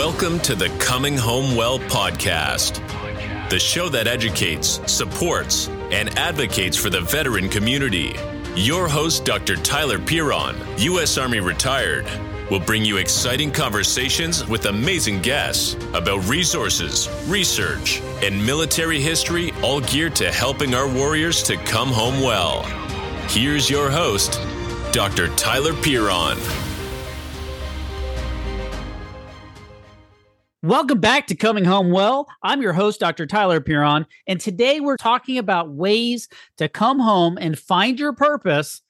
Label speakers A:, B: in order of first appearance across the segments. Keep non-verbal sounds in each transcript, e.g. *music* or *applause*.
A: Welcome to the Coming Home Well podcast, the show that educates, supports, and advocates for the veteran community. Your host, Dr. Tyler Piron, U.S. Army retired, will bring you exciting conversations with amazing guests about resources, research, and military history, all geared to helping our warriors to come home well. Here's your host, Dr. Tyler Piron.
B: Welcome back to Coming Home Well. I'm your host, Dr. Tyler Piron, and today we're talking about ways to come home and find your purpose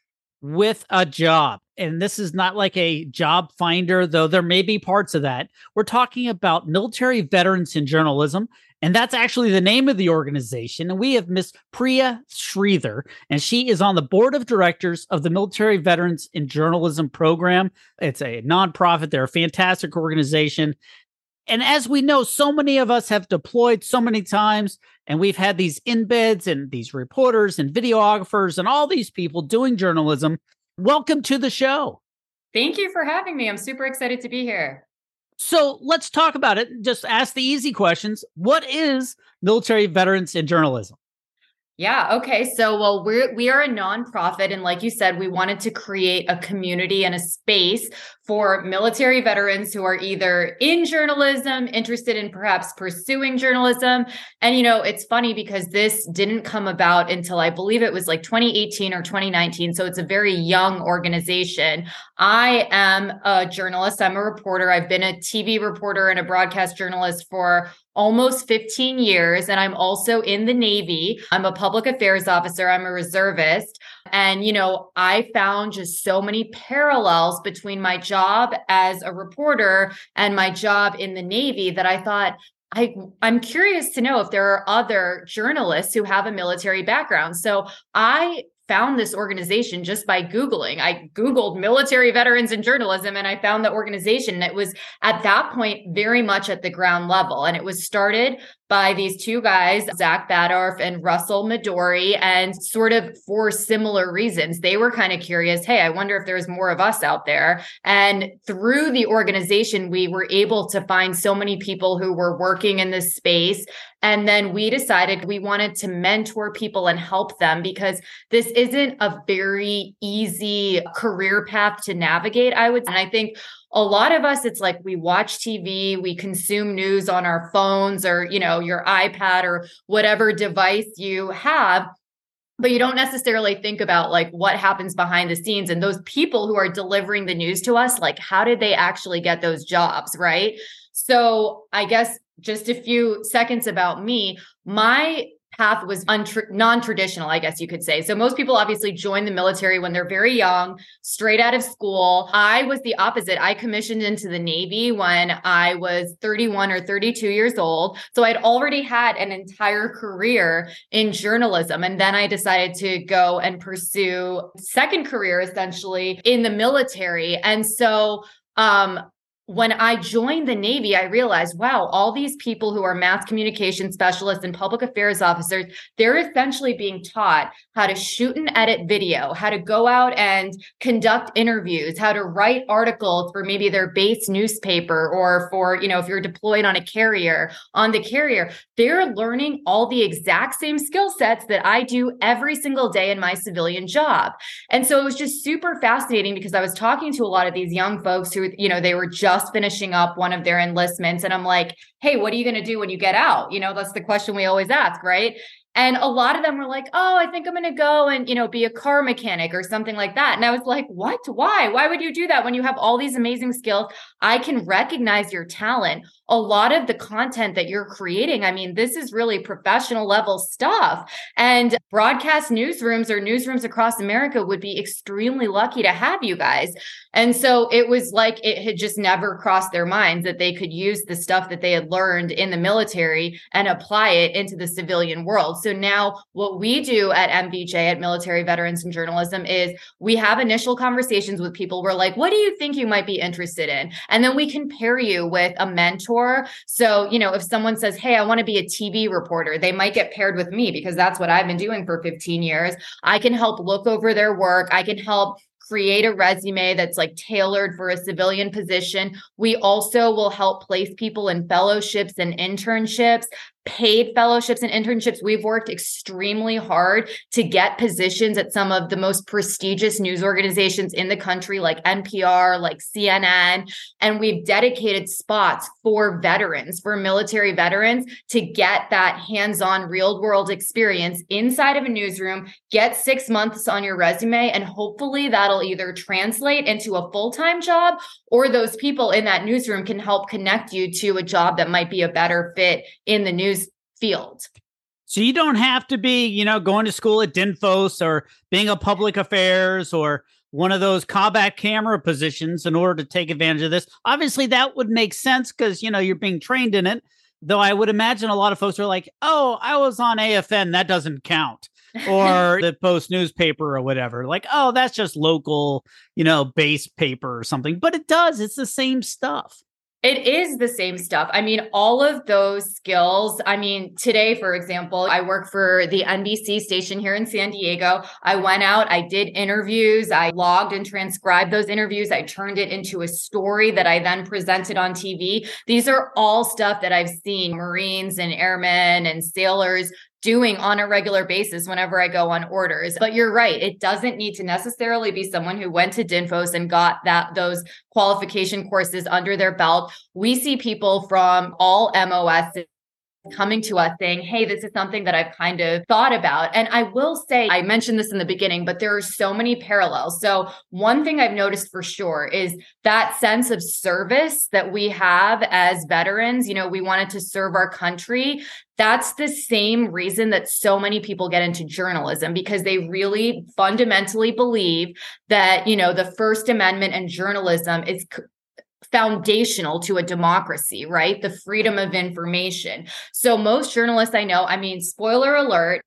B: with a job. And this is not like a job finder, though there may be parts of that. We're talking about military veterans in journalism, and that's actually the name of the organization. And we have Miss Priya Sridhar, and she is on the board of directors of the Military Veterans in Journalism Program. It's a nonprofit, they're a fantastic organization and as we know, so many of us have deployed so many times, and we've had these embeds and these reporters and videographers and all these people doing journalism. Welcome to the show.
C: Thank you for having me. I'm super excited to be here.
B: So let's talk about it. Just ask the easy questions. What is military veterans in journalism?
C: Yeah. Okay. So, well, we're we are a nonprofit, and like you said, we wanted to create a community and a space for military veterans who are either in journalism, interested in perhaps pursuing journalism. And you know, it's funny because this didn't come about until I believe it was like 2018 or 2019. So it's a very young organization. I am a journalist. I'm a reporter. I've been a TV reporter and a broadcast journalist for almost 15 years and I'm also in the Navy. I'm a public affairs officer, I'm a reservist. And, you know, I found just so many parallels between my job as a reporter and my job in the Navy that I thought, I, I'm curious to know if there are other journalists who have a military background. So I found this organization just by Googling. I Googled military veterans and journalism and I found the organization. It was at that point very much at the ground level. And it was started by these two guys, Zach Baddorf and Russell Midori, and sort of for similar reasons. They were kind of curious hey, I wonder if there's more of us out there. And through the organization, we were able to find so many people who were working in this space. And then we decided we wanted to mentor people and help them because this isn't a very easy career path to navigate, I would. And I think a lot of us it's like we watch tv we consume news on our phones or you know your ipad or whatever device you have but you don't necessarily think about like what happens behind the scenes. And those people who are delivering the news to us like how did they actually get those jobs right? So i guess just a few seconds about me. My path was untra- non-traditional i guess you could say. So most people obviously join the military when they're very young straight out of school. I was the opposite. I commissioned into the navy when i was 31 or 32 years old. So i'd already had an entire career in journalism and then i decided to go and pursue second career essentially in the military. And so um when I joined the Navy, I realized, wow, all these people who are mass communication specialists and public affairs officers, they're essentially being taught how to shoot and edit video, how to go out and conduct interviews, how to write articles for maybe their base newspaper or for, you know, if you're deployed on a carrier, on the carrier. They're learning all the exact same skill sets that I do every single day in my civilian job. And so it was just super fascinating because I was talking to a lot of these young folks who, you know, they were just just finishing up one of their enlistments. And I'm like, hey, what are you going to do when you get out? You know, that's the question we always ask, right? And a lot of them were like, oh, I think I'm going to go and, you know, be a car mechanic or something like that. And I was like, what? Why? Why would you do that when you have all these amazing skills? I can recognize your talent. A lot of the content that you're creating, I mean, this is really professional level stuff. And broadcast newsrooms or newsrooms across America would be extremely lucky to have you guys. And so it was like it had just never crossed their minds that they could use the stuff that they had learned in the military and apply it into the civilian world. So now what we do at MVJ at Military Veterans and Journalism is we have initial conversations with people. We're like, what do you think you might be interested in? And then we pair you with a mentor. So, you know, if someone says, hey, I want to be a TV reporter, they might get paired with me because that's what I've been doing for 15 years. I can help look over their work. I can help create a resume that's like tailored for a civilian position. We also will help place people in fellowships and internships paid fellowships and internships. We've worked extremely hard to get positions at some of the most prestigious news organizations in the country, like NPR, like CNN. And we've dedicated spots for veterans, for military veterans to get that hands on real world experience inside of a newsroom, get six months on your resume, and hopefully that'll either translate into a full time job or those people in that newsroom can help connect you to a job that might be a better fit in the news field.
B: So you don't have to be, you know, going to school at Dinfos or being a public affairs or one of those combat camera positions in order to take advantage of this. Obviously, that would make sense because you know you're being trained in it. Though I would imagine a lot of folks are like, "Oh, I was on AFN, that doesn't count," or *laughs* the Post newspaper or whatever. Like, "Oh, that's just local, you know, base paper or something." But it does; it's the same stuff.
C: It is the same stuff. I mean, all of those skills. I mean, today, for example, I work for the NBC station here in San Diego. I went out, I did interviews, I logged and transcribed those interviews. I turned it into a story that I then presented on TV. These are all stuff that I've seen Marines and airmen and sailors doing on a regular basis whenever I go on orders. But you're right, it doesn't need to necessarily be someone who went to Dinfos and got that those qualification courses under their belt. We see people from all MOS coming to us saying, Hey, this is something that I've kind of thought about. And I will say, I mentioned this in the beginning, but there are so many parallels. So, one thing I've noticed for sure is that sense of service that we have as veterans. You know, we wanted to serve our country. That's the same reason that so many people get into journalism because they really fundamentally believe that, you know, the First Amendment and journalism is foundational to a democracy, right? The freedom of information. So most journalists I know, I mean, spoiler alert,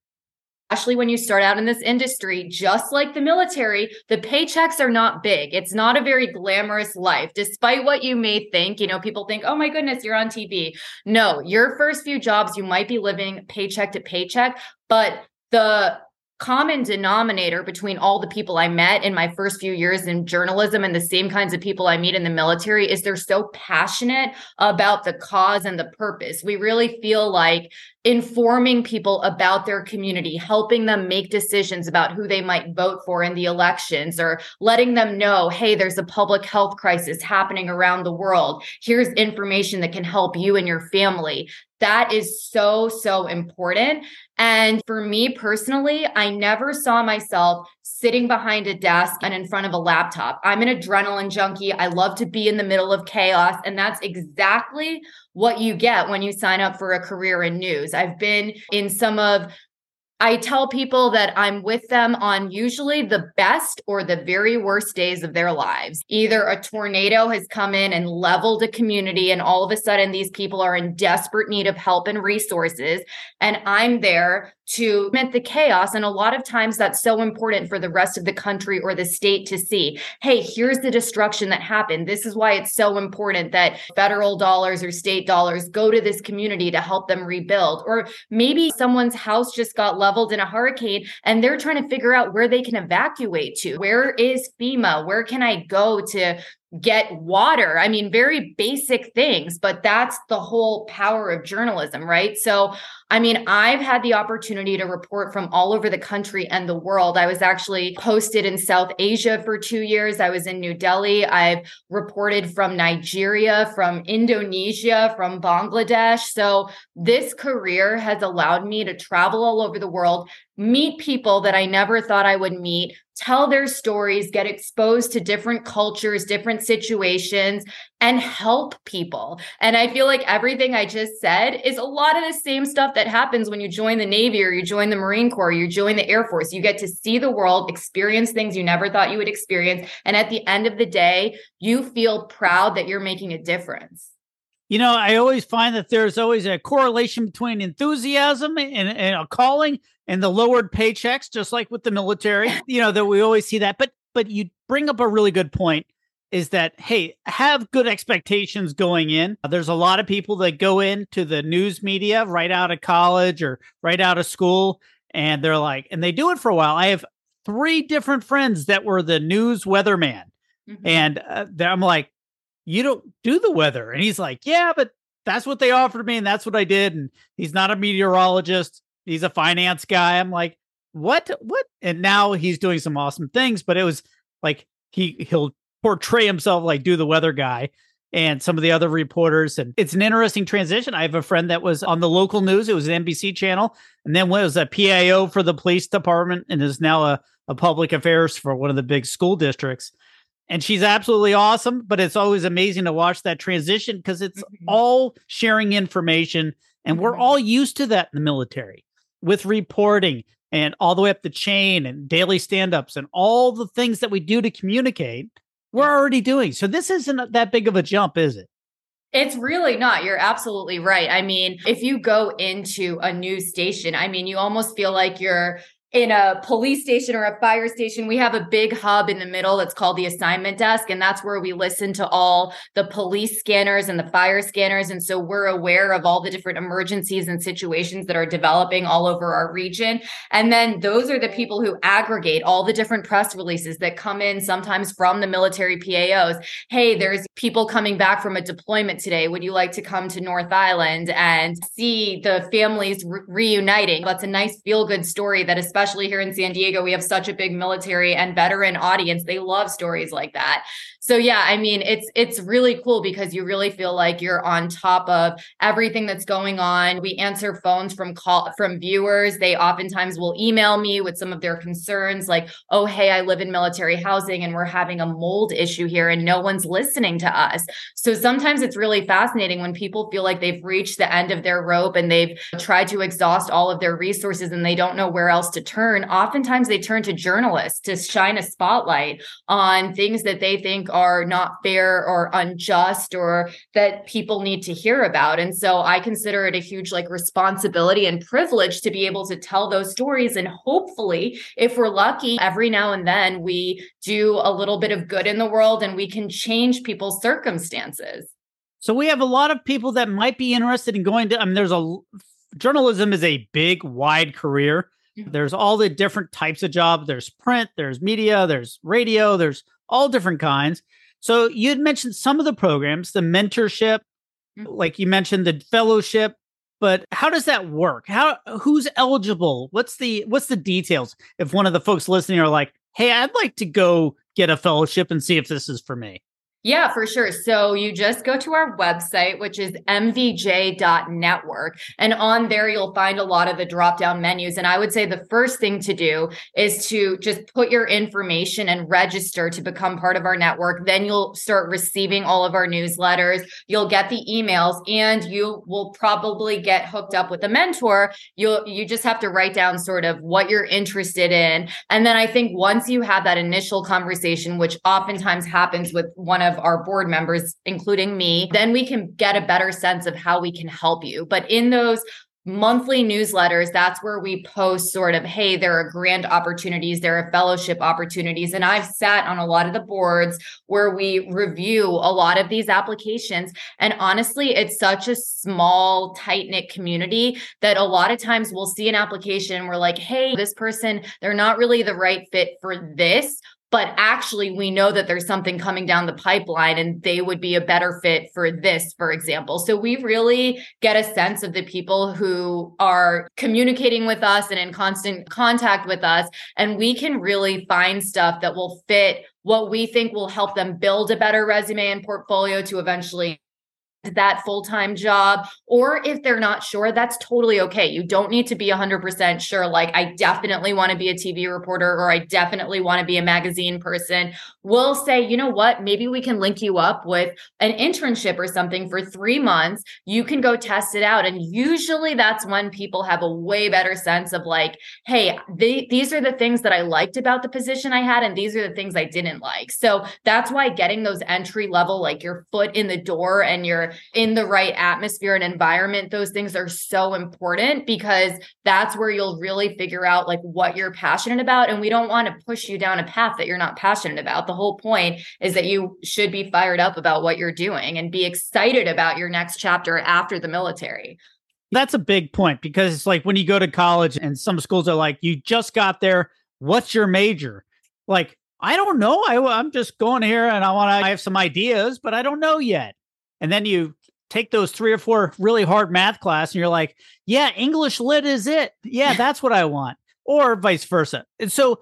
C: especially when you start out in this industry, just like the military, the paychecks are not big. It's not a very glamorous life, despite what you may think. You know, people think, oh my goodness, you're on TV. No, your first few jobs, you might be living paycheck to paycheck, but the common denominator between all the people I met in my first few years in journalism and the same kinds of people I meet in the military is they're so passionate about the cause and the purpose. We really feel like informing people about their community, helping them make decisions about who they might vote for in the elections, or letting them know, hey, there's a public health crisis happening around the world. Here's information that can help you and your family. That is so, so important. And for me personally, I never saw myself sitting behind a desk and in front of a laptop. I'm an adrenaline junkie. I love to be in the middle of chaos. And that's exactly what you get when you sign up for a career in news. I've been in some of I tell people that I'm with them on usually the best or the very worst days of their lives. Either a tornado has come in and leveled a community, and all of a sudden these people are in desperate need of help and resources. And I'm there to meet the chaos. And a lot of times that's so important for the rest of the country or the state to see hey, here's the destruction that happened. This is why it's so important that federal dollars or state dollars go to this community to help them rebuild. Or maybe someone's house just got leveled in a hurricane and they're trying to figure out where they can evacuate to. Where is FEMA? Where can I go to get water. I mean, very basic things, but that's the whole power of journalism, right? So, I mean, I've had the opportunity to report from all over the country and the world. I was actually posted in South Asia for two years. I was in New Delhi. I've reported from Nigeria, from Indonesia, from Bangladesh. So, this career has allowed me to travel all over the world, meet people that I never thought I would meet, tell their stories, get exposed to different cultures, different situations, and help people. And I feel like everything I just said is a lot of the same stuff that happens when you join the Navy or you join the Marine Corps, you join the Air Force. You get to see the world, experience things you never thought you would experience. And at the end of the day, you feel proud that you're making a difference.
B: You know, I always find that there's always a correlation between enthusiasm and, and a calling and the lowered paychecks, just like with the military. You know that we always see that. But but you bring up a really good point. Is that hey, have good expectations going in. There's a lot of people that go into the news media right out of college or right out of school, and they're like, and they do it for a while. I have three different friends that were the news weatherman. Mm-hmm. And uh, I'm like, you don't do the weather. And he's like, yeah, but that's what they offered me. And that's what I did. And he's not a meteorologist. He's a finance guy. I'm like, what, what? And now he's doing some awesome things, but it was like, he, he'll portray himself like do the weather guy and some of the other reporters. And it's an interesting transition. I have a friend that was on the local news. It was an NBC channel, and then was a PIO for the police department, and is now a, a public affairs for one of the big school districts. And she's absolutely awesome, but it's always amazing to watch that transition because it's mm-hmm. all sharing information. And we're mm-hmm. all used to that in the military with reporting and all the way up the chain and daily stand ups and all the things that we do to communicate we're already doing. So this isn't that big of a jump, is it?
C: It's really not. You're absolutely right. I mean, if you go into a news station, I mean, you almost feel like you're in a police station or a fire station, we have a big hub in the middle that's called the assignment desk. And that's where we listen to all the police scanners and the fire scanners. And so we're aware of all the different emergencies and situations that are developing all over our region. And then those are the people who aggregate all the different press releases that come in sometimes from the military PAOs. Hey, there's people coming back from a deployment today. Would you like to come to North Island and see the families re- reuniting? That's a nice feel good story that especially especially here in San Diego, we have such a big military and veteran audience. They love stories like that so yeah i mean it's it's really cool because you really feel like you're on top of everything that's going on. We answer phones from call from viewers. They oftentimes will email me with some of their concerns like oh hey i live in military housing and we're having a mold issue here and no one's listening to us. So sometimes it's really fascinating when people feel like they've reached the end of their rope and they've tried to exhaust all of their resources and they don't know where else to turn. Oftentimes they turn to journalists to shine a spotlight on things that they think are not fair or unjust or that people need to hear about. And so I consider it a huge like responsibility and privilege to be able to tell those stories. And hopefully, if we're lucky, every now and then we do a little bit of good in the world and we can change people's circumstances.
B: So we have a lot of people that might be interested in going to, I mean, there's a journalism is a big, wide career. Mm-hmm. There's all the different types of jobs. There's print, there's media, there's radio, there's all different kinds. So you had mentioned some of the programs, the mentorship, mm-hmm. like you mentioned the fellowship, but how does that work? How who's eligible? What's the what's the details? If one of the folks listening are like, "Hey, I'd like to go get a fellowship and see if this is for me."
C: Yeah, for sure. So you just go to our website, which is mvj.network. And on there, you'll find a lot of the drop down menus. And I would say the first thing to do is to just put your information and register to become part of our network. Then you'll start receiving all of our newsletters. You'll get the emails and you will probably get hooked up with a mentor. You'll, you just have to write down sort of what you're interested in. And then I think once you have that initial conversation, which oftentimes happens with one of of our board members, including me, then we can get a better sense of how we can help you. But in those monthly newsletters, that's where we post sort of, hey, there are grant opportunities, there are fellowship opportunities. And I've sat on a lot of the boards where we review a lot of these applications. And honestly, it's such a small, tight knit community that a lot of times we'll see an application, we're like, hey, this person, they're not really the right fit for this but actually we know that there's something coming down the pipeline and they would be a better fit for this for example. So we really get a sense of the people who are communicating with us and in constant contact with us. And we can really find stuff that will fit what we think will help them build a better resume and portfolio to eventually that full-time job or if they're not sure that's totally okay. You don't need to be 100% sure. Like i definitely want to be a tv reporter or i definitely want to be a magazine person we'll say you know what maybe we can link you up with an internship or something for 3 months you can go test it out and usually that's when people have a way better sense of like hey they, these are the things that i liked about the position i had and these are the things i didn't like so that's why getting those entry level like your foot in the door and you're in the right atmosphere and environment, those things are so important because that's where you'll really figure out like what you're passionate about. And we don't want to push you down a path that you're not passionate about. The whole point is that you should be fired up about what you're doing and be excited about your next chapter after the military.
B: That's a big point because it's like when you go to college and some schools are like, you just got there what's your major? Like, I don't know. I, I'm just going here and I want to, I have some ideas, but I don't know yet. And then you take those three or four really hard math class and you're like, yeah, English lit is it. Yeah, *laughs* that's what I want. Or vice versa. And so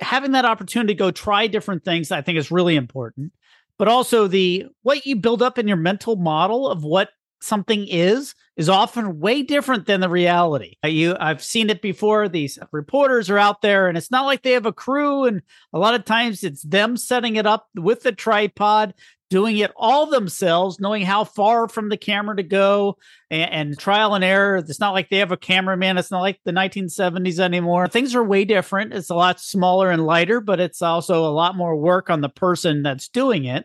B: having that opportunity to go try different things, I think is really important. But also the what you build up in your mental model of what something is is often way different than the reality. Uh, you I've seen it before. These reporters are out there and it's not like they have a crew and a lot of times it's them setting it up with the tripod, doing it all themselves, knowing how far from the camera to go and, and trial and error. It's not like they have a cameraman. It's not like the 1970s anymore. Things are way different. It's a lot smaller and lighter, but it's also a lot more work on the person that's doing it.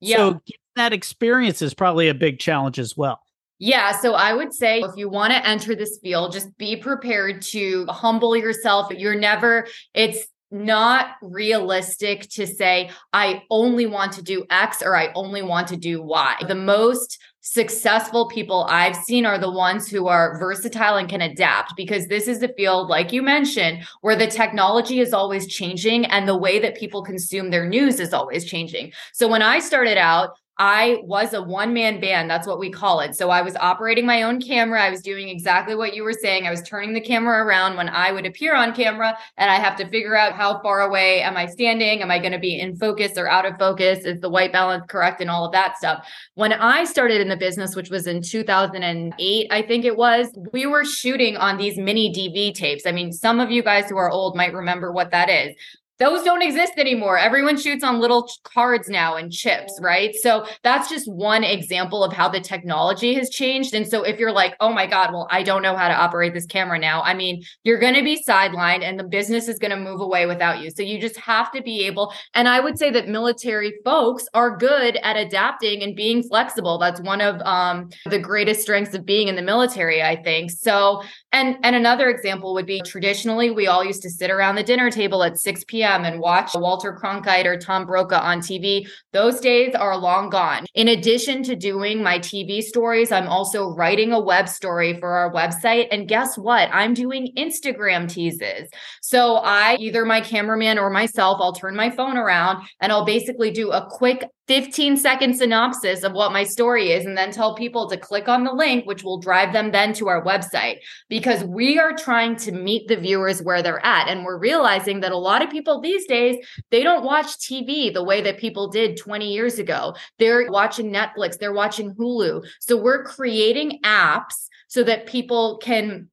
B: Yeah. So that experience is probably a big challenge as well.
C: Yeah. So I would say if you want to enter this field, just be prepared to humble yourself. You're never, it's not realistic to say, I only want to do X or I only want to do Y. The most successful people I've seen are the ones who are versatile and can adapt because this is a field, like you mentioned, where the technology is always changing and the way that people consume their news is always changing. So when I started out, I was a one man band. That's what we call it. So I was operating my own camera. I was doing exactly what you were saying. I was turning the camera around when I would appear on camera, and I have to figure out how far away am I standing? Am I going to be in focus or out of focus? Is the white balance correct? And all of that stuff. When I started in the business, which was in 2008, I think it was, we were shooting on these mini DV tapes. I mean, some of you guys who are old might remember what that is those don't exist anymore. Everyone shoots on little cards now and chips, right? So that's just one example of how the technology has changed. And so if you're like, oh my God, well, I don't know how to operate this camera now, I mean, you're going to be sidelined and the business is going to move away without you. So you just have to be able. And I would say that military folks are good at adapting and being flexible. That's one of um, the greatest strengths of being in the military, I think. So, and, and another example would be traditionally, we all used to sit around the dinner table at 6 p.m p.m. and watch Walter Cronkite or Tom Brokaw on TV, those days are long gone. In addition to doing my TV stories, I'm also writing a web story for our website. And guess what? I'm doing Instagram teases. So I, either my cameraman or myself, I'll turn my phone around and I'll basically do a quick 15 second synopsis of what my story is and then tell people to click on the link which will drive them then to our website. Because we are trying to meet the viewers where they're at and we're realizing that a lot of people these days they don't watch TV the way that people did 20 years ago. They're watching Netflix they're watching Hulu. So we're creating apps so that people can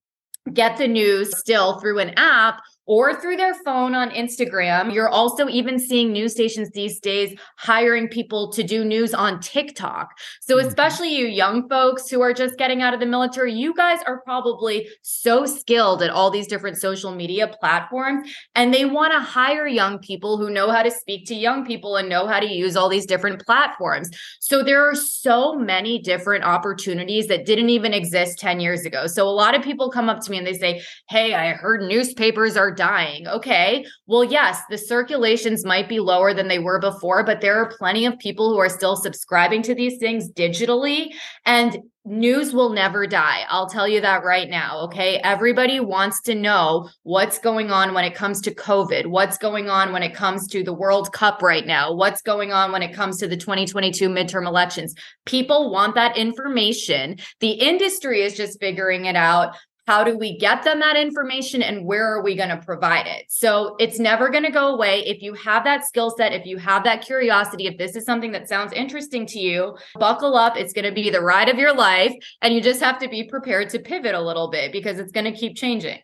C: get the news still through an app or through their phone on Instagram. You're also even seeing news stations these days hiring people to do news on TikTok. So, mm-hmm. especially you young folks who are just getting out of the military, you guys are probably so skilled at all these different social media platforms, and they want to hire young people who know how to speak to young people and know how to use all these different platforms. So, there are so many different opportunities that didn't even exist 10 years ago. So, a lot of people come up to me and they say, Hey, I heard newspapers are dying. Okay. Well, yes, the circulations might be lower than they were before, but there are plenty of people who are still subscribing to these things digitally. And news will never die. I'll tell you that right now. Okay. Everybody wants to know what's going on when it comes to COVID, what's going on when it comes to the World Cup right now, what's going on when it comes to the 2022 midterm elections. People want that information. The industry is just figuring it out how do we get them that information and where are we going to provide it so it's never going to go away if you have that skill set if you have that curiosity if this is something that sounds interesting to you buckle up it's going to be the ride of your life and you just have to be prepared to pivot a little bit because it's going to keep changing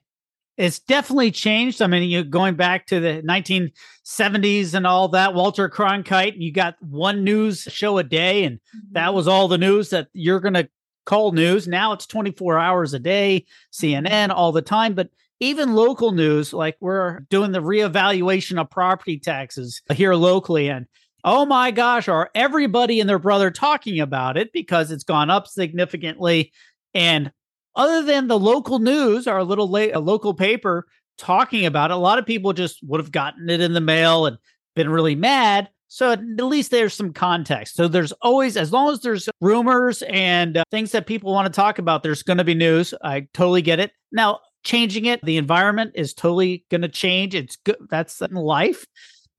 B: it's definitely changed. I mean, you going back to the 1970s and all that, Walter Cronkite, you got one news show a day, and that mm-hmm. was all the news that you're going to call news. Now it's 24 hours a day, CNN all the time. But even local news, like we're doing the reevaluation of property taxes here locally. And oh my gosh, are everybody and their brother talking about it because it's gone up significantly? And other than the local news, our little la- a local paper talking about it, a lot of people just would have gotten it in the mail and been really mad. So at least there's some context. So there's always, as long as there's rumors and uh, things that people want to talk about, there's going to be news. I totally get it. Now, changing it. The environment is totally going to change. It's good. That's life.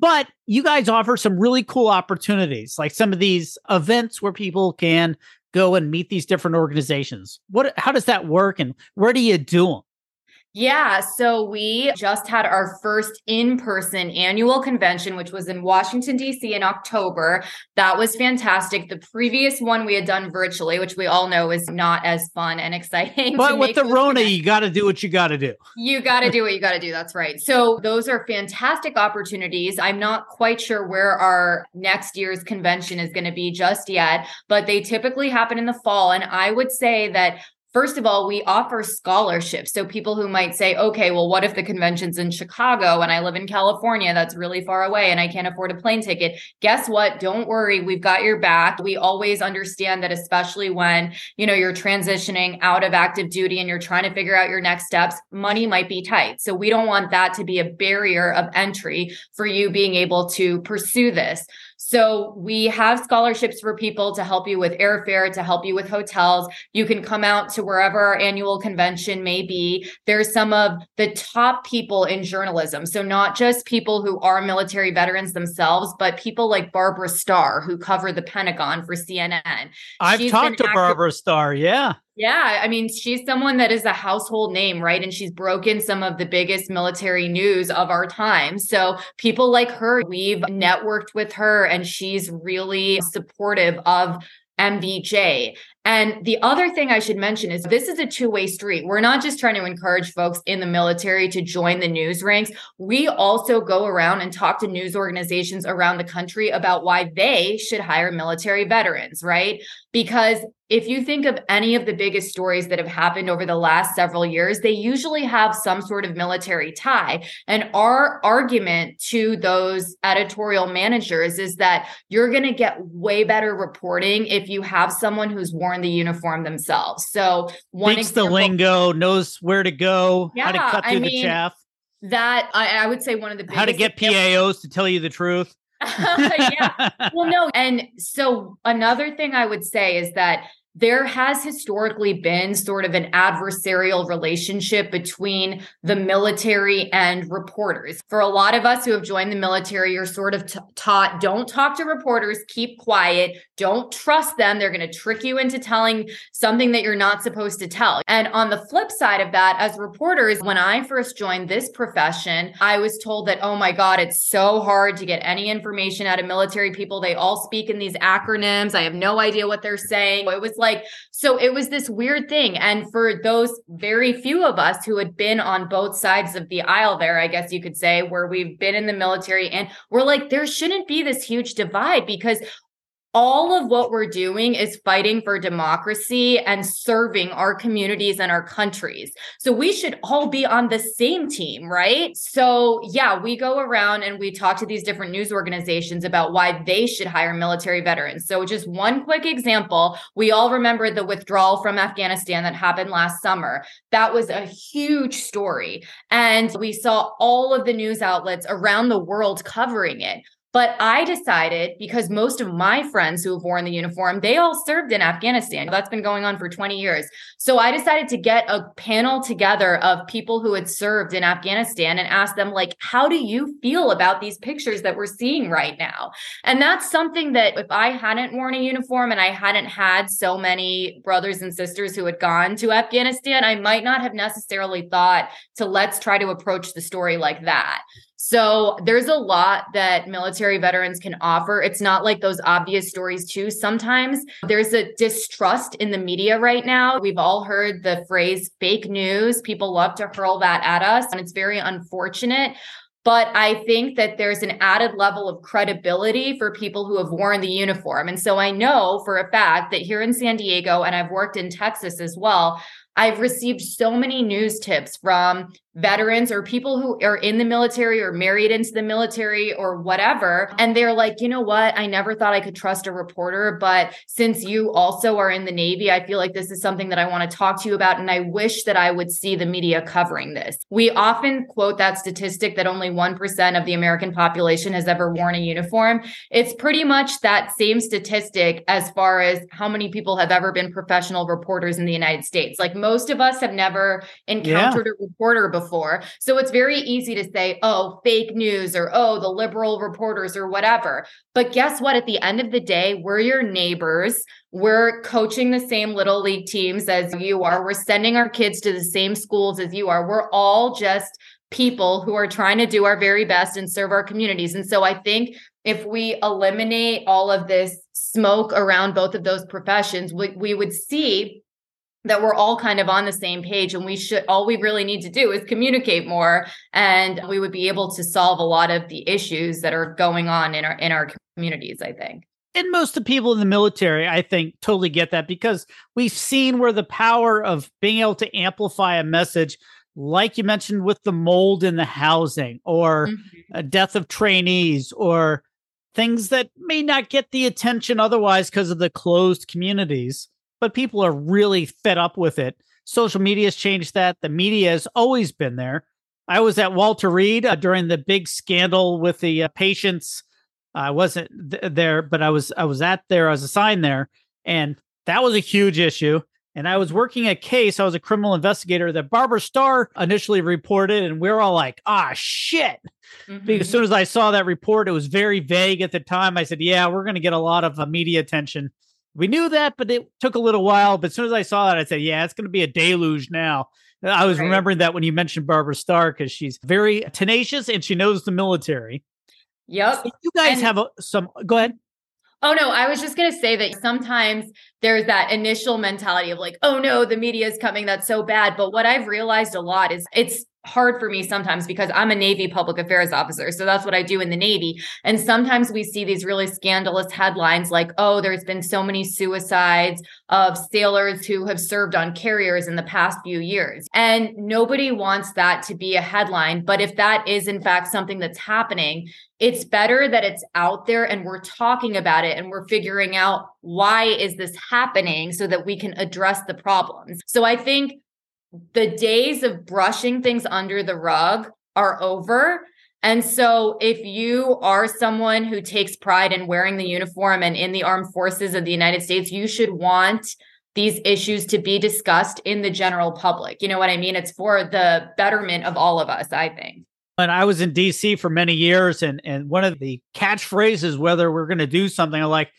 B: But you guys offer some really cool opportunities, like some of these events where people can go and meet these different organizations. What how does that work and where do you do them?
C: Yeah, so we just had our first in person annual convention, which was in Washington, D.C. in October. That was fantastic. The previous one we had done virtually, which we all know is not as fun and *laughs* exciting.
B: But with the Rona, you got to do what you got to do.
C: You got to *laughs* do what you got to do. That's right. So those are fantastic opportunities. I'm not quite sure where our next year's convention is going to be just yet, but they typically happen in the fall. And I would say that First of all, we offer scholarships. So people who might say, okay, well, what if the convention's in Chicago and I live in California? That's really far away and I can't afford a plane ticket. Guess what? Don't worry. We've got your back. We always understand that, especially when, you know, you're transitioning out of active duty and you're trying to figure out your next steps, money might be tight. So we don't want that to be a barrier of entry for you being able to pursue this. So we have scholarships for people to help you with airfare, to help you with hotels. You can come out to wherever our annual convention may be. There's some of the top people in journalism. So not just people who are military veterans themselves, but people like Barbara Starr, who cover the Pentagon for CNN.
B: I've She's talked to active- Barbara Starr. Yeah.
C: Yeah, I mean, she's someone that is a household name, right? And she's broken some of the biggest military news of our time. So, people like her, we've networked with her, and she's really supportive of MVJ. And the other thing I should mention is this is a two way street. We're not just trying to encourage folks in the military to join the news ranks. We also go around and talk to news organizations around the country about why they should hire military veterans, right? Because if you think of any of the biggest stories that have happened over the last several years, they usually have some sort of military tie. And our argument to those editorial managers is that you're going to get way better reporting if you have someone who's worn the uniform themselves. So
B: one Speaks example, the lingo, knows where to go, yeah, how to cut through I mean, the chaff.
C: That I, I, would say one of the
B: how to get PAOs to tell you the truth. *laughs*
C: yeah. *laughs* Well, no. And so another thing I would say is that there has historically been sort of an adversarial relationship between the military and reporters. For a lot of us who have joined the military, you're sort of t- taught don't talk to reporters, keep quiet, don't trust them. They're going to trick you into telling something that you're not supposed to tell. And on the flip side of that, as reporters, when I first joined this profession, I was told that, oh my God, it's so hard to get any information out of military people. They all speak in these acronyms. I have no idea what they're saying. It was like, so it was this weird thing. And for those very few of us who had been on both sides of the aisle there, I guess you could say, where we've been in the military and we're like, there shouldn't be this huge divide because all of what we're doing is fighting for democracy and serving our communities and our countries. So we should all be on the same team, right? So, yeah, we go around and we talk to these different news organizations about why they should hire military veterans. So, just one quick example we all remember the withdrawal from Afghanistan that happened last summer. That was a huge story. And we saw all of the news outlets around the world covering it. But I decided because most of my friends who have worn the uniform, they all served in Afghanistan. That's been going on for 20 years. So I decided to get a panel together of people who had served in Afghanistan and ask them, like, how do you feel about these pictures that we're seeing right now? And that's something that if I hadn't worn a uniform and I hadn't had so many brothers and sisters who had gone to Afghanistan, I might not have necessarily thought to let's try to approach the story like that. So there's a lot that military veterans can offer. It's not like those obvious stories, too. Sometimes there's a distrust in the media right now. We've all heard the phrase fake news. People love to hurl that at us, and it's very unfortunate. But I think that there's an added level of credibility for people who have worn the uniform. And so I know for a fact that here in San Diego, and I've worked in Texas as well, I've received so many news tips from veterans or people who are in the military or married into the military or whatever. And they're like, you know what? I never thought I could trust a reporter. But since you also are in the Navy, I feel like this is something that I want to talk to you about. And I wish that I would see the media covering this. We often quote that statistic that only 1% of the American population has ever worn a uniform. It's pretty much that same statistic as far as how many people have ever been professional reporters in the United States. Like most of us have never encountered yeah. a reporter before. So it's very easy to say, oh, fake news or oh, the liberal reporters or whatever. But guess what? At the end of the day, we're your neighbors. We're coaching the same little league teams as you are. We're sending our kids to the same schools as you are. We're all just people who are trying to do our very best and serve our communities. And so I think if we eliminate all of this smoke around both of those professions, we, we would see that we're all kind of on the same page and we should all we really need to do is communicate more and we would be able to solve a lot of the issues that are going on in our in our communities i think
B: and most of the people in the military i think totally get that because we've seen where the power of being able to amplify a message like you mentioned with the mold in the housing or mm-hmm. a death of trainees or things that may not get the attention otherwise because of the closed communities but people are really fed up with it social media has changed that the media has always been there i was at walter reed uh, during the big scandal with the uh, patients i wasn't th- there but i was i was at there i was assigned there and that was a huge issue and I was working a case. I was a criminal investigator that Barbara Starr initially reported, and we are all like, "Ah, shit!" Mm-hmm. Because as soon as I saw that report, it was very vague at the time. I said, "Yeah, we're going to get a lot of uh, media attention." We knew that, but it took a little while. But as soon as I saw that, I said, "Yeah, it's going to be a deluge now." I was right. remembering that when you mentioned Barbara Starr because she's very tenacious and she knows the military.
C: Yep.
B: So you guys and- have a, some. Go ahead.
C: Oh no, I was just going to say that sometimes there's that initial mentality of like, oh no, the media is coming, that's so bad. But what I've realized a lot is it's hard for me sometimes because I'm a Navy public affairs officer. So that's what I do in the Navy. And sometimes we see these really scandalous headlines like, oh, there's been so many suicides of sailors who have served on carriers in the past few years. And nobody wants that to be a headline. But if that is in fact something that's happening, it's better that it's out there and we're talking about it and we're figuring out why is this happening so that we can address the problems. So I think the days of brushing things under the rug are over. And so, if you are someone who takes pride in wearing the uniform and in the armed forces of the United States, you should want these issues to be discussed in the general public. You know what I mean? It's for the betterment of all of us, I think.
B: And I was in DC for many years, and and one of the catchphrases, whether we're going to do something, like,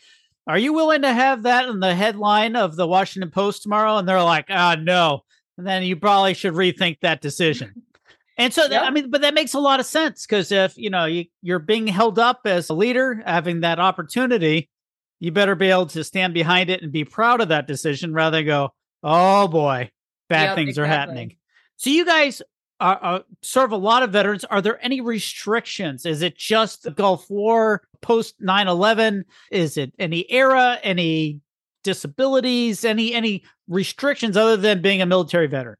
B: "Are you willing to have that in the headline of the Washington Post tomorrow?" And they're like, "Ah, no." Then you probably should rethink that decision. And so, yep. I mean, but that makes a lot of sense because if you know you, you're being held up as a leader, having that opportunity, you better be able to stand behind it and be proud of that decision rather than go, "Oh boy, bad yep, things exactly. are happening." So you guys are, are, serve a lot of veterans. Are there any restrictions? Is it just the Gulf War post 9/11? Is it any era? Any disabilities? Any any restrictions other than being a military veteran?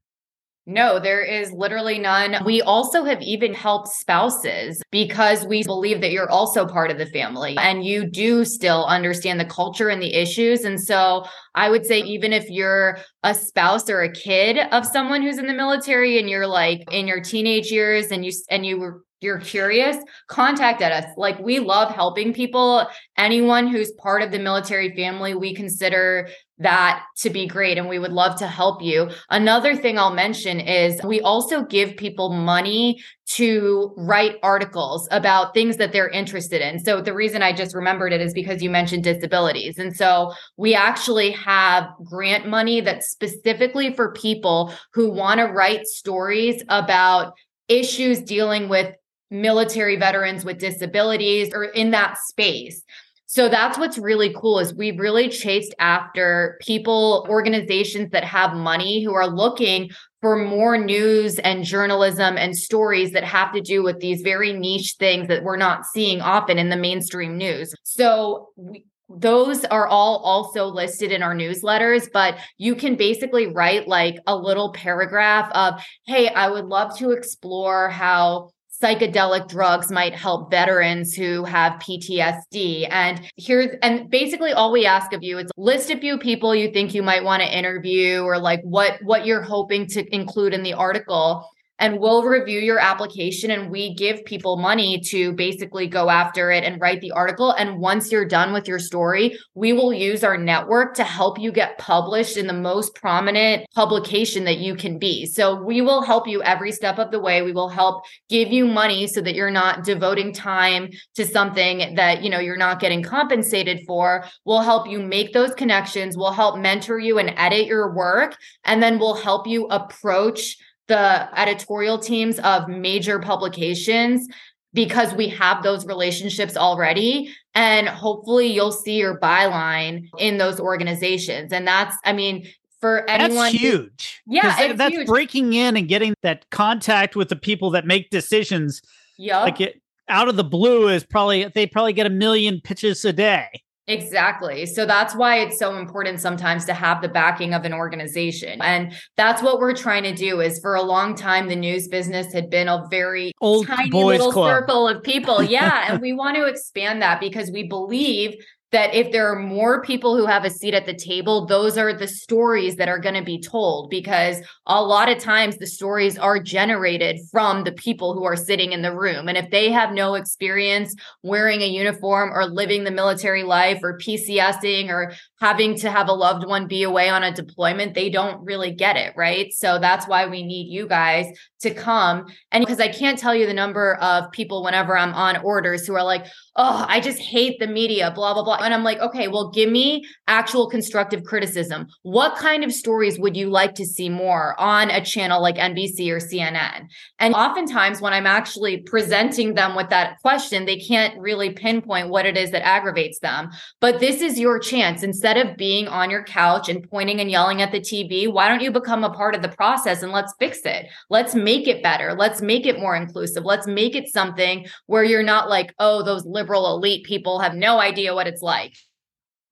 C: No, there is literally none. We also have even helped spouses because we believe that you're also part of the family and you do still understand the culture and the issues. And so I would say, even if you're a spouse or a kid of someone who's in the military and you're like in your teenage years and you, and you were you're curious, contact us. Like we love helping people. Anyone who's part of the military family, we consider that to be great and we would love to help you. Another thing I'll mention is we also give people money to write articles about things that they're interested in. So the reason I just remembered it is because you mentioned disabilities. And so we actually have grant money that's specifically for people who want to write stories about issues dealing with military veterans with disabilities or in that space. So that's what's really cool is we've really chased after people, organizations that have money who are looking for more news and journalism and stories that have to do with these very niche things that we're not seeing often in the mainstream news. So we, those are all also listed in our newsletters, but you can basically write like a little paragraph of, Hey, I would love to explore how psychedelic drugs might help veterans who have PTSD. And here's, and basically all we ask of you is list a few people you think you might want to interview or like what, what you're hoping to include in the article. And we'll review your application and we give people money to basically go after it and write the article. And once you're done with your story, we will use our network to help you get published in the most prominent publication that you can be. So we will help you every step of the way. We will help give you money so that you're not devoting time to something that, you know, you're not getting compensated for. We'll help you make those connections. We'll help mentor you and edit your work. And then we'll help you approach the editorial teams of major publications because we have those relationships already. And hopefully you'll see your byline in those organizations. And that's i mean for anyone
B: that's huge.
C: Yeah
B: that's
C: huge.
B: breaking in and getting that contact with the people that make decisions
C: yeah
B: like it out of the blue is probably they probably get a million pitches a day
C: Exactly. So that's why it's so important sometimes to have the backing of an organization. And that's what we're trying to do is for a long time the news business had been a very
B: old
C: tiny little
B: club.
C: circle of people. *laughs* Yeah, and we want to expand that because we believe that if there are more people who have a seat at the table, those are the stories that are going to be told because a lot of times the stories are generated from the people who are sitting in the room. And if they have no experience wearing a uniform or living the military life or PCSing or having to have a loved one be away on a deployment, they don't really get it. Right. So that's why we need you guys to come. And because I can't tell you the number of people whenever I'm on orders who are like, oh, I just hate the media, blah, blah, blah. And I'm like, okay, well, give me actual constructive criticism. What kind of stories would you like to see more on a channel like NBC or CNN? And oftentimes, when I'm actually presenting them with that question, they can't really pinpoint what it is that aggravates them. But this is your chance. Instead of being on your couch and pointing and yelling at the TV, why don't you become a part of the process and let's fix it? Let's make it better. Let's make it more inclusive. Let's make it something where you're not like, oh, those liberal elite people have no idea what it's like.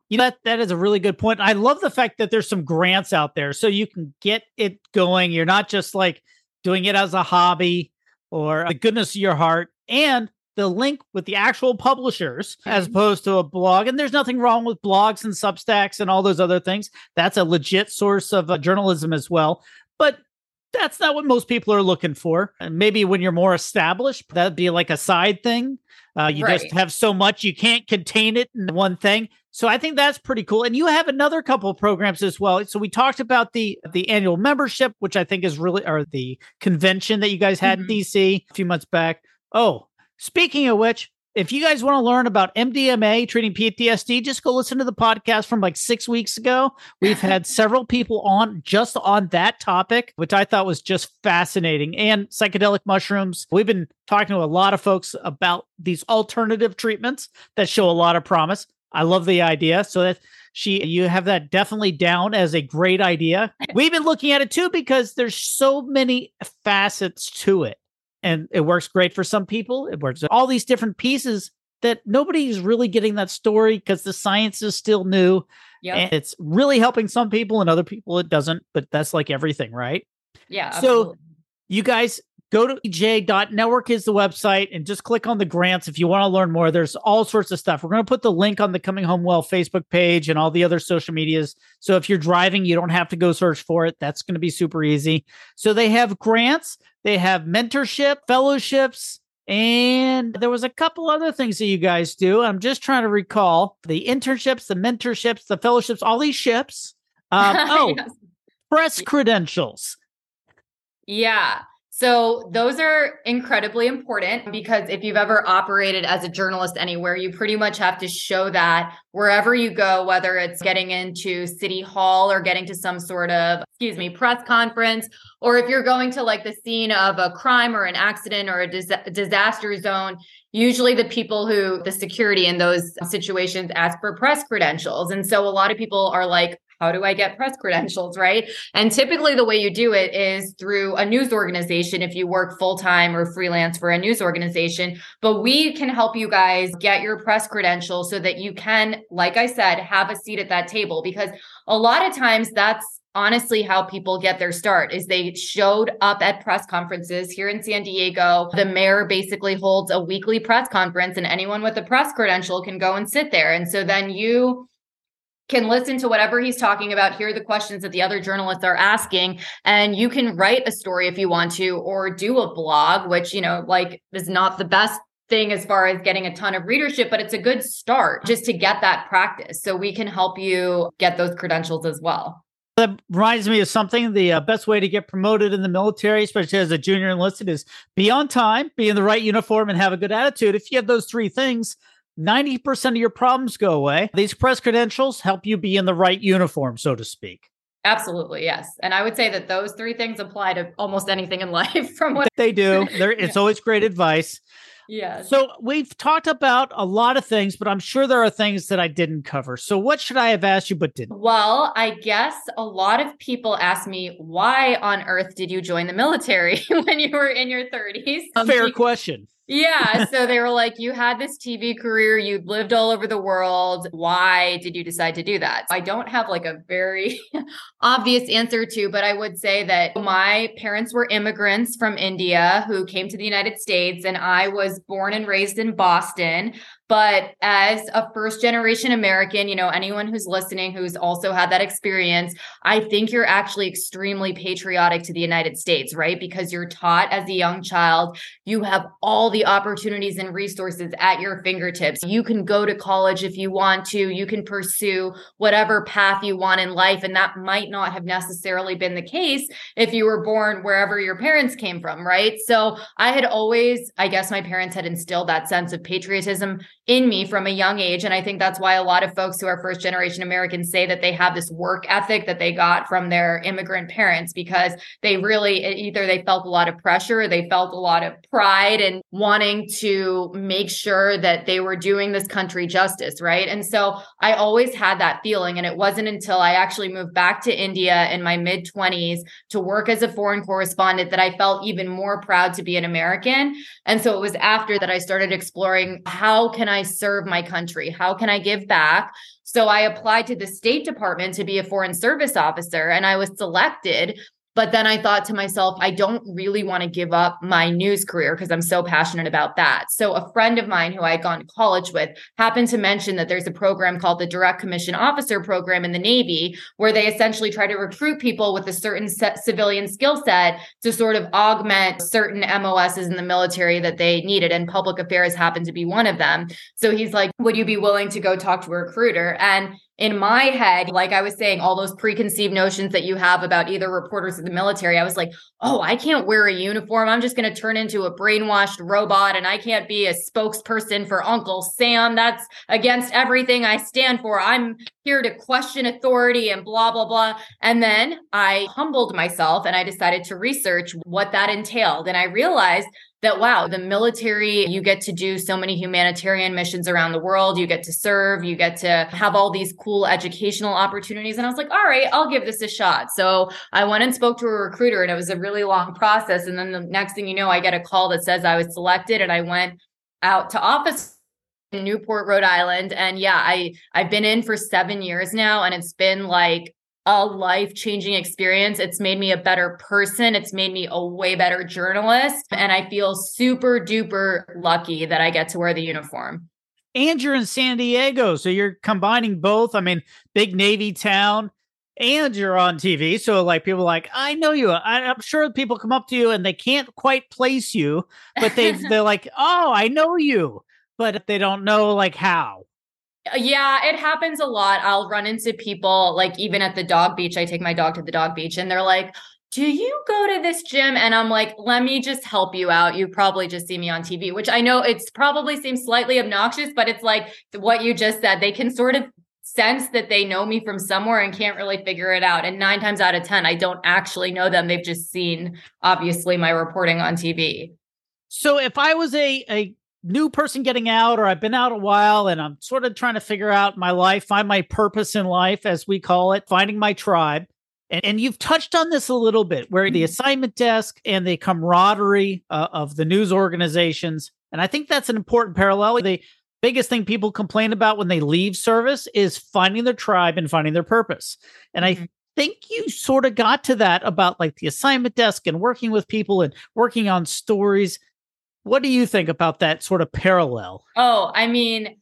B: You know, that, that is a really good point. I love the fact that there's some grants out there so you can get it going. You're not just like doing it as a hobby or the goodness of your heart. And the link with the actual publishers as
C: Mhm.
B: opposed to a blog. And there's nothing wrong with blogs and Substacks and all those other things. That's a legit source of uh, journalism as well. That's not what most people are looking for. And maybe when you're more established, that'd be like a side thing. Uh, you just have so much you can't contain it in one thing. So I think that's pretty cool. And you have another couple of programs as well. So we talked about the the annual membership, which I think is really or the convention that you guys had
C: Mhm.
B: in DC a few months back. Oh, speaking of which, if you guys want to learn about MDMA treating PTSD, just go listen to the podcast from like six weeks ago. We've had *laughs* several people on just on that topic, which I thought was just fascinating. And psychedelic mushrooms. We've been talking to a lot of folks about these alternative treatments that show a lot of promise. I love the idea. So that she you have that definitely down as a great idea. *laughs* We've been looking at it too because there's so many facets to it. And it works great for some people. It works all these different pieces that nobody's really getting that story because the science is still new.
C: Yeah.
B: And it's really helping some people and other people it doesn't, but that's like everything, right?
C: yeah.
B: so-
C: absolutely.
B: You guys go to mvj.network is the website and just click on the grants if you want to learn more. There's all sorts of stuff. We're going to put the link on the Coming Home Well Facebook page and all the other social medias. So if you're driving, you don't have to go search for it. That's going to be super easy. So they have grants, they have mentorship, fellowships, and there was a couple other things that you guys do. I'm just trying to recall the internships, the mentorships, the fellowships, all these ships. Um, *laughs* oh,
C: Yes.
B: press credentials.
C: Yeah. So those are incredibly important because if you've ever operated as a journalist anywhere, you pretty much have to show that wherever you go, whether it's getting into city hall or getting to some sort of, excuse me, press conference, or if you're going to like the scene of a crime or an accident or a dis- disaster zone, usually the people who the security in those situations ask for press credentials. And so a lot of people are like, how do I get press credentials? Right. And typically, the way you do it is through a news organization if you work full time or freelance for a news organization. But we can help you guys get your press credentials so that you can, like I said, have a seat at that table. Because a lot of times that's honestly how people get their start is they showed up at press conferences here in San Diego. The mayor basically holds a weekly press conference and anyone with a press credential can go and sit there. And so then you can listen to whatever he's talking about, hear the questions that the other journalists are asking, and you can write a story if you want to, or do a blog, which, you know, like is not the best thing as far as getting a ton of readership, but it's a good start just to get that practice. So we can help you get those credentials as well.
B: That reminds me of something. The uh, best way to get promoted in the military, especially as a junior enlisted, is be on time, be in the right uniform, and have a good attitude. If you have those three things, 90% of your problems go away. These press credentials help you be in the right uniform, so to speak.
C: Absolutely, yes. And I would say that those three things apply to almost anything in *laughs* life from what
B: they do. *laughs* There, it's always great advice.
C: Yeah.
B: So we've talked about a lot of things, but I'm sure there are things that I didn't cover. So what should I have asked you but didn't?
C: Well, I guess a lot of people ask me, why on earth did you join the military *laughs* when you were in your 30s?
B: Fair um, question.
C: Yeah. So they were like, you had this TV career, you lived all over the world. Why did you decide to do that? I don't have like a very *laughs* obvious answer to, but I would say that my parents were immigrants from India who came to the United States, and I was born and raised in Boston. But as a first generation American, you know, anyone who's listening who's also had that experience, I think you're actually extremely patriotic to the United States, right? Because you're taught as a young child, you have all the opportunities and resources at your fingertips. You can go to college if you want to, you can pursue whatever path you want in life. And that might not have necessarily been the case if you were born wherever your parents came from, right? So I had always, I guess my parents had instilled that sense of patriotism in me from a young age. And I think that's why a lot of folks who are first generation Americans say that they have this work ethic that they got from their immigrant parents because they really either they felt a lot of pressure, they felt a lot of pride and wanting to make sure that they were doing this country justice, right? And so I always had that feeling. And it wasn't until I actually moved back to India in my mid 20s to work as a foreign correspondent that I felt even more proud to be an American. And so it was after that I started exploring how can I serve my country? How can I give back? So I applied to the State Department to be a foreign service officer and I was selected but then I thought to myself, I don't really want to give up my news career because I'm so passionate about that. So a friend of mine who I had gone to college with happened to mention that there's a program called the Direct Commission Officer Program in the Navy, where they essentially try to recruit people with a certain civilian skill set to sort of augment certain MOSs in the military that they needed. And public affairs happened to be one of them. So he's like, Would you be willing to go talk to a recruiter? And in my head, like I was saying, all those preconceived notions that you have about either reporters or the military, I was like, oh, I can't wear a uniform. I'm just going to turn into a brainwashed robot and I can't be a spokesperson for Uncle Sam. That's against everything I stand for. I'm here to question authority and blah, blah, blah. And then I humbled myself and I decided to research what that entailed. And I realized that wow, the military, you get to do so many humanitarian missions around the world. You get to serve, you get to have all these cool educational opportunities. And I was like, all right, I'll give this a shot. So I went and spoke to a recruiter, and it was a really long process. And then the next thing you know, I get a call that says I was selected, and I went out to ODS in Newport, Rhode Island. And yeah, I I've been in for 7 years now and it's been like a life changing experience. It's made me a better person. It's made me a way better journalist. And I feel super duper lucky that I get to wear the uniform.
B: And you're in San Diego. So you're combining both. I mean, big Navy town and you're on TV. So like people like, I know you. I, am sure people come up to you and they can't quite place you, but they *laughs* they're like, oh, I know you, but they don't know like how.
C: Yeah, it happens a lot. I'll run into people like even at the dog beach. I take my dog to the dog beach and they're like, do you go to this gym? And I'm like, let me just help you out. You probably just see me on TV, which I know it's probably seems slightly obnoxious, but it's like what you just said. They can sort of sense that they know me from somewhere and can't really figure it out. And nine times out of 10, I don't actually know them. They've just seen, obviously, my reporting on TV.
B: So if I was a, a new person getting out or I've been out a while and I'm sort of trying to figure out my life, find my purpose in life, as we call it, finding my tribe. And, and you've touched on this a little bit where the mm-hmm. assignment desk and the camaraderie uh, of the news organizations. And I think that's an important parallel. The biggest thing people complain about when they leave service is finding their tribe and finding their purpose. And mm-hmm. I think you sort of got to that about like the assignment desk and working with people and working on stories what do you think about that sort of parallel?
C: Oh, I mean,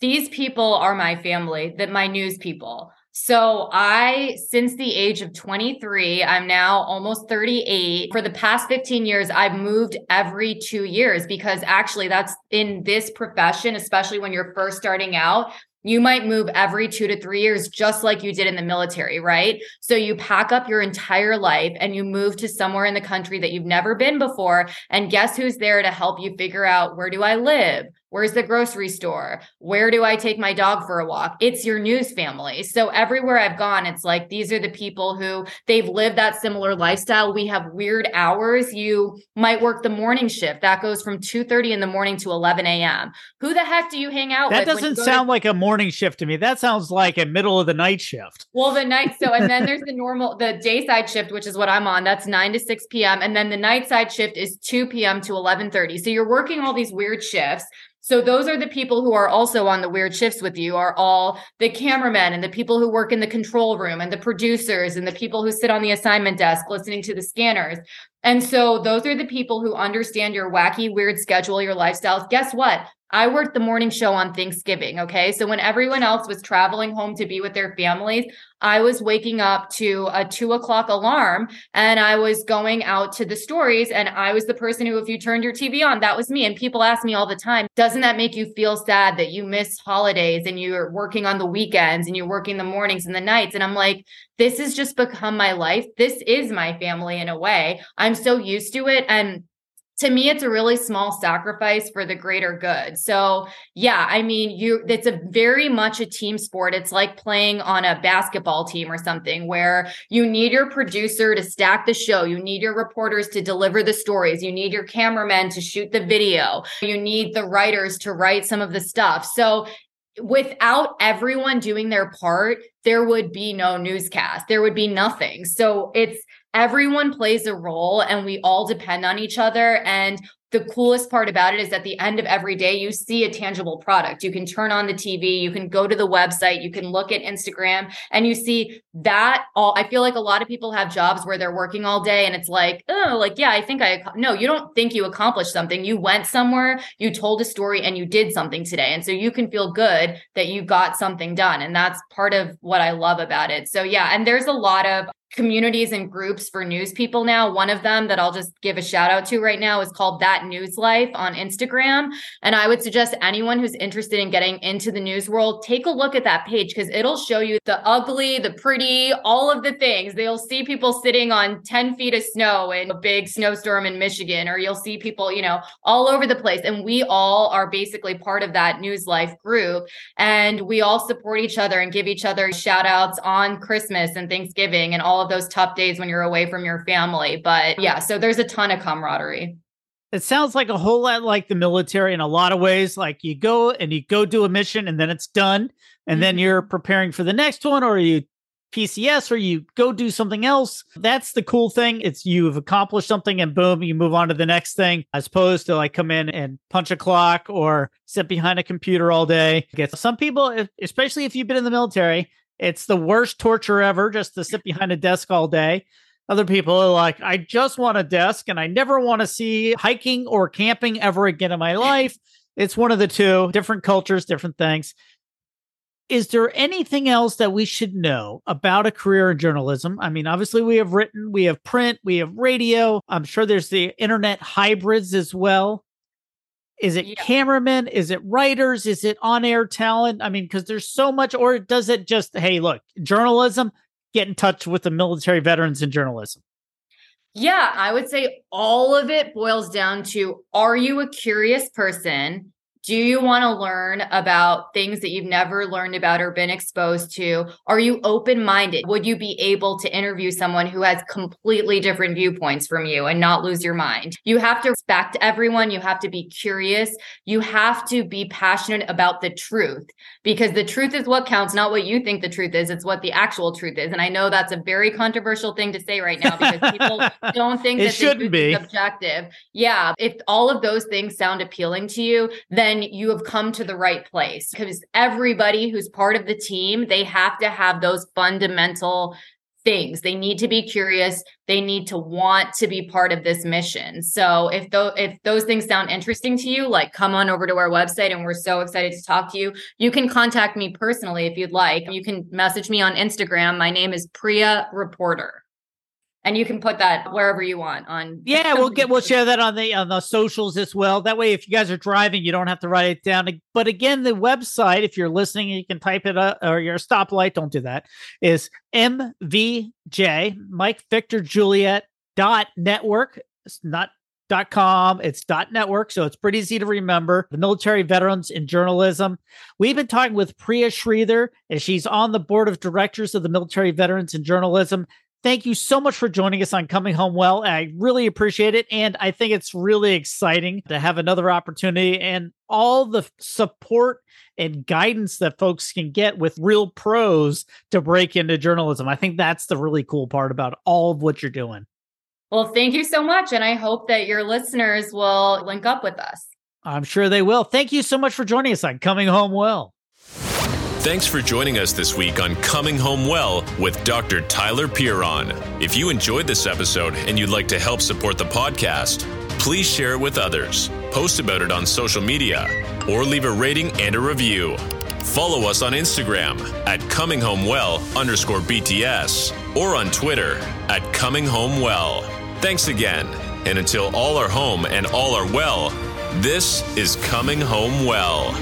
C: these people are my family, that my news people. So I, since the age of 23, I'm now almost 38. For the past 15 years, I've moved every two years because actually that's in this profession, especially when you're first starting out, you might move every two to three years, just like you did in the military, right? So you pack up your entire life and you move to somewhere in the country that you've never been before. And guess who's there to help you figure out where do I live? Where's the grocery store? Where do I take my dog for a walk? It's your news family. So everywhere I've gone, it's like these are the people who they've lived that similar lifestyle. We have weird hours. You might work the morning shift. That goes from 2 30 in the morning to 11 a.m. Who the heck do you hang out
B: that
C: with?
B: That doesn't sound to- like a morning shift to me. That sounds like a middle of the night shift.
C: Well, the night. So, and then there's *laughs* the normal, the day side shift, which is what I'm on. That's 9 to 6 p.m. And then the night side shift is 2 p.m. to 11 30. So you're working all these weird shifts. So those are the people who are also on the weird shifts with you are all the cameramen and the people who work in the control room and the producers and the people who sit on the assignment desk listening to the scanners. And so those are the people who understand your wacky, weird schedule, your lifestyles. Guess what? I worked the morning show on Thanksgiving. Okay. So when everyone else was traveling home to be with their families, I was waking up to a two o'clock alarm and I was going out to the stories. And I was the person who, if you turned your TV on, that was me. And people ask me all the time, doesn't that make you feel sad that you miss holidays and you're working on the weekends and you're working the mornings and the nights? And I'm like, this has just become my life. This is my family in a way. I'm so used to it. And to me it's a really small sacrifice for the greater good. So yeah i mean you it's a very much a team sport. It's like playing on a basketball team or something where you need your producer to stack the show. You need your reporters to deliver the stories. You need your cameramen to shoot the video. You need the writers to write some of the stuff. So without everyone doing their part, there would be no newscast. There would be nothing. So it's everyone plays a role and we all depend on each other. And the coolest part about it is at the end of every day, you see a tangible product. You can turn on the TV, you can go to the website, you can look at Instagram, and you see that all. I feel like a lot of people have jobs where they're working all day and it's like, oh, like, yeah, I think I, no, you don't think you accomplished something. You went somewhere, you told a story, and you did something today. And so you can feel good that you got something done. And that's part of what I love about it. So, yeah, and there's a lot of communities and groups for news people now. One of them that I'll just give a shout out to right now is called That News Life on Instagram. And I would suggest anyone who's interested in getting into the news world, take a look at that page because it'll show you the ugly, the pretty, all of the things. They'll see people sitting on 10 feet of snow in a big snowstorm in Michigan, or you'll see people, you know, all over the place. And we all are basically part of that news life group. And we all support each other and give each other shout outs on Christmas and Thanksgiving and all of those tough days when you're away from your family. But yeah, so there's a ton of camaraderie.
B: It sounds like a whole lot like the military in a lot of ways. Like you go and you go do a mission and then it's done. And mm-hmm. then you're preparing for the next one, or you PCS or you go do something else. That's the cool thing. It's you've accomplished something and boom, you move on to the next thing as opposed to like come in and punch a clock or sit behind a computer all day. Get some people, especially if you've been in the military, it's the worst torture ever just to sit behind a desk all day. Other people are like, I just want a desk and I never want to see hiking or camping ever again in my life. It's one of the two, different cultures, different things. Is there anything else that we should know about a career in journalism? I mean, obviously, we have written, we have print, we have radio. I'm sure there's the internet hybrids as well. Is it yeah. cameramen? Is it writers? Is it on air talent? I mean, because there's so much, or does it just, hey, look, journalism, get in touch with the military veterans in journalism?
C: Yeah, I would say all of it boils down to are you a curious person? Do you want to learn about things that you've never learned about or been exposed to? Are you open minded? Would you be able to interview someone who has completely different viewpoints from you and not lose your mind? You have to respect everyone. You have to be curious. You have to be passionate about the truth because the truth is what counts, not what you think the truth is. It's what the actual truth is. And I know that's a very controversial thing to say right now because people *laughs* don't think
B: it
C: that
B: shouldn't be
C: objective. Yeah. If all of those things sound appealing to you, then then you have come to the right place because everybody who's part of the team, they have to have those fundamental things. They need to be curious. They need to want to be part of this mission. So if those if those things sound interesting to you, like come on over to our website and we're so excited to talk to you. You can contact me personally if you'd like. You can message me on Instagram. My name is Priya Reporter and you can put that wherever you want on
B: yeah we'll get we'll share that on the on the socials as well. That way if you guys are driving you don't have to write it down but again the website if you're listening you can type it up or your stoplight don't do that is mvj mike victor juliet dot network. It's not dot com it's dot network so it's pretty easy to remember. The military veterans in journalism. We've been talking with priya sridhar and she's on the board of directors of the military veterans in journalism Thank you so much for joining us on Coming Home Well. I really appreciate it. And I think it's really exciting to have another opportunity and all the support and guidance that folks can get with real pros to break into journalism. I think that's the really cool part about all of what you're doing.
C: Well, thank you so much. And I hope that your listeners will link up with us.
B: I'm sure they will. Thank you so much for joining us on Coming Home Well.
A: Thanks for joining us this week on Coming Home Well with Dr. Tyler Pierron. If you enjoyed this episode and you'd like to help support the podcast, please share it with others, post about it on social media, or leave a rating and a review. Follow us on Instagram at Coming Home Well underscore BTS or on Twitter at Coming Home Well. Thanks again. And until all are home and all are well, this is Coming Home Well.